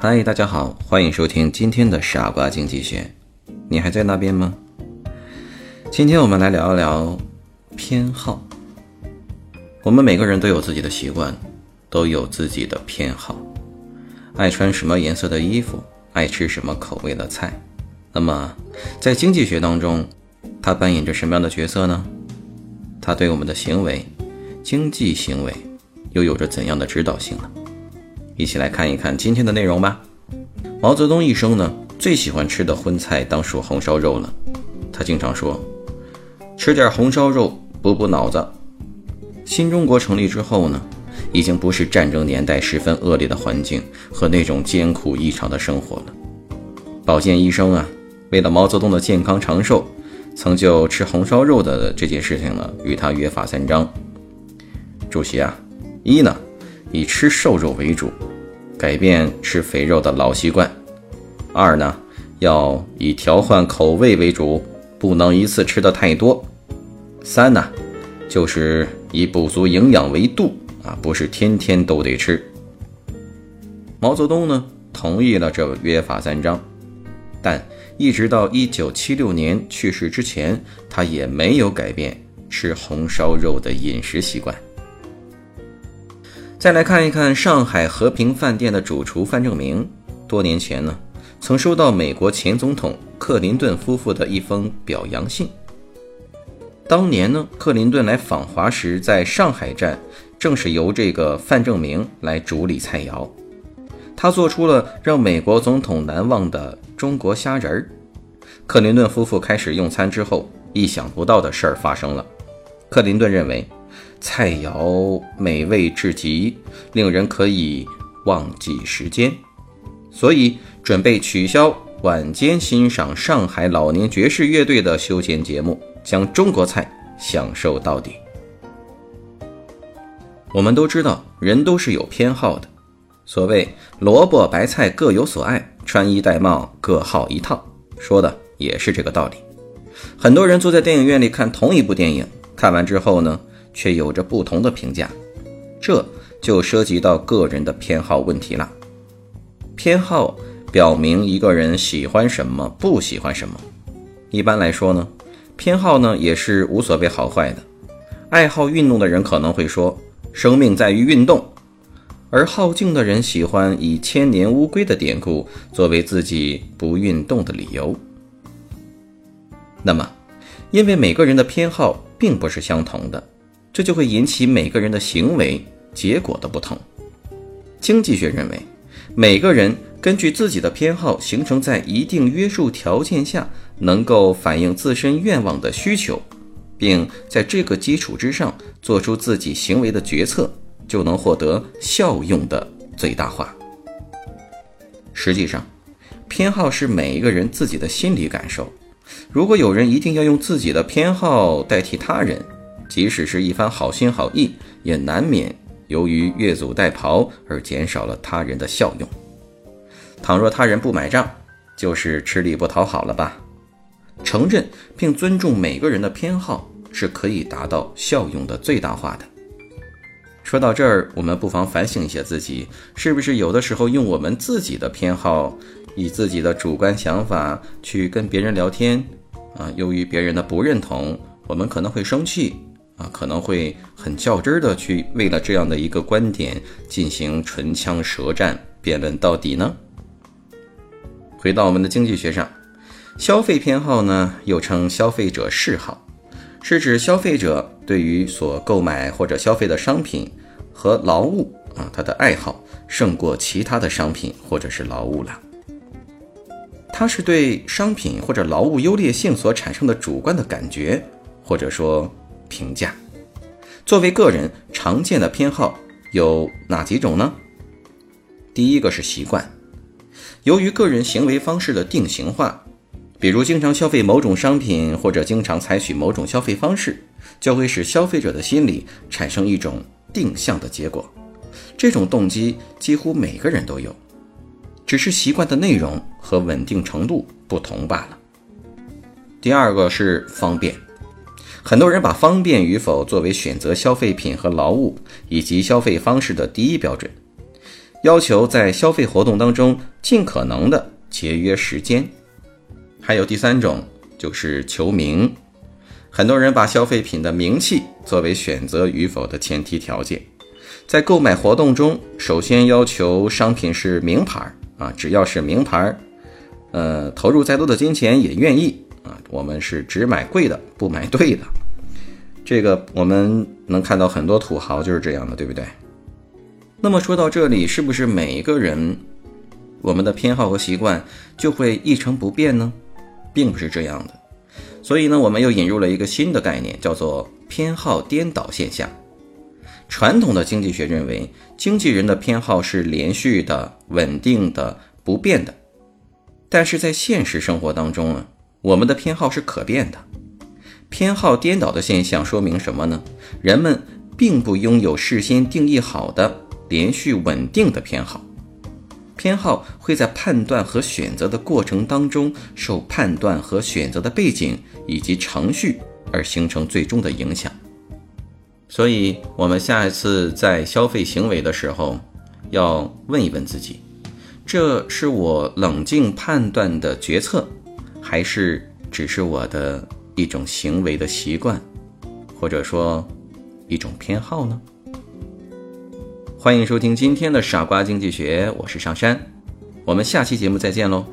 嗨，大家好，欢迎收听今天的傻瓜经济学。你还在那边吗？今天我们来聊一聊偏好。我们每个人都有自己的习惯，都有自己的偏好，爱穿什么颜色的衣服，爱吃什么口味的菜。那么，在经济学当中，它扮演着什么样的角色呢？它对我们的行为，经济行为，又有着怎样的指导性呢？一起来看一看今天的内容吧。毛泽东一生呢，最喜欢吃的荤菜当属红烧肉了。他经常说：“吃点红烧肉补补脑子。”新中国成立之后呢，已经不是战争年代十分恶劣的环境和那种艰苦异常的生活了。保健医生啊，为了毛泽东的健康长寿，曾就吃红烧肉的这件事情呢，与他约法三章。主席啊，一呢。以吃瘦肉为主，改变吃肥肉的老习惯。二呢，要以调换口味为主，不能一次吃的太多。三呢，就是以补足营养为度啊，不是天天都得吃。毛泽东呢，同意了这约法三章，但一直到一九七六年去世之前，他也没有改变吃红烧肉的饮食习惯。再来看一看上海和平饭店的主厨范正明，多年前呢，曾收到美国前总统克林顿夫妇的一封表扬信。当年呢，克林顿来访华时，在上海站正是由这个范正明来主理菜肴，他做出了让美国总统难忘的中国虾仁儿。克林顿夫妇开始用餐之后，意想不到的事儿发生了，克林顿认为。菜肴美味至极，令人可以忘记时间，所以准备取消晚间欣赏上海老年爵士乐队的休闲节目，将中国菜享受到底。我们都知道，人都是有偏好的，所谓萝卜白菜各有所爱，穿衣戴帽各好一套，说的也是这个道理。很多人坐在电影院里看同一部电影，看完之后呢？却有着不同的评价，这就涉及到个人的偏好问题了。偏好表明一个人喜欢什么，不喜欢什么。一般来说呢，偏好呢也是无所谓好坏的。爱好运动的人可能会说，生命在于运动；而好静的人喜欢以千年乌龟的典故作为自己不运动的理由。那么，因为每个人的偏好并不是相同的。这就会引起每个人的行为结果的不同。经济学认为，每个人根据自己的偏好形成在一定约束条件下能够反映自身愿望的需求，并在这个基础之上做出自己行为的决策，就能获得效用的最大化。实际上，偏好是每一个人自己的心理感受。如果有人一定要用自己的偏好代替他人，即使是一番好心好意，也难免由于越俎代庖而减少了他人的效用。倘若他人不买账，就是吃力不讨好了吧？承认并尊重每个人的偏好，是可以达到效用的最大化的。说到这儿，我们不妨反省一下自己，是不是有的时候用我们自己的偏好，以自己的主观想法去跟别人聊天啊？由于别人的不认同，我们可能会生气。啊，可能会很较真儿的去为了这样的一个观点进行唇枪舌战、辩论到底呢？回到我们的经济学上，消费偏好呢又称消费者嗜好，是指消费者对于所购买或者消费的商品和劳务啊，他的爱好胜过其他的商品或者是劳务了。它是对商品或者劳务优劣性所产生的主观的感觉，或者说。评价，作为个人常见的偏好有哪几种呢？第一个是习惯，由于个人行为方式的定型化，比如经常消费某种商品或者经常采取某种消费方式，就会使消费者的心理产生一种定向的结果。这种动机几乎每个人都有，只是习惯的内容和稳定程度不同罢了。第二个是方便。很多人把方便与否作为选择消费品和劳务以及消费方式的第一标准，要求在消费活动当中尽可能的节约时间。还有第三种就是求名，很多人把消费品的名气作为选择与否的前提条件，在购买活动中首先要求商品是名牌啊，只要是名牌，呃，投入再多的金钱也愿意。我们是只买贵的，不买对的。这个我们能看到很多土豪就是这样的，对不对？那么说到这里，是不是每一个人我们的偏好和习惯就会一成不变呢？并不是这样的。所以呢，我们又引入了一个新的概念，叫做偏好颠倒现象。传统的经济学认为，经纪人的偏好是连续的、稳定的、不变的。但是在现实生活当中啊。我们的偏好是可变的，偏好颠倒的现象说明什么呢？人们并不拥有事先定义好的连续稳定的偏好，偏好会在判断和选择的过程当中，受判断和选择的背景以及程序而形成最终的影响。所以，我们下一次在消费行为的时候，要问一问自己：这是我冷静判断的决策。还是只是我的一种行为的习惯，或者说一种偏好呢？欢迎收听今天的傻瓜经济学，我是上山，我们下期节目再见喽。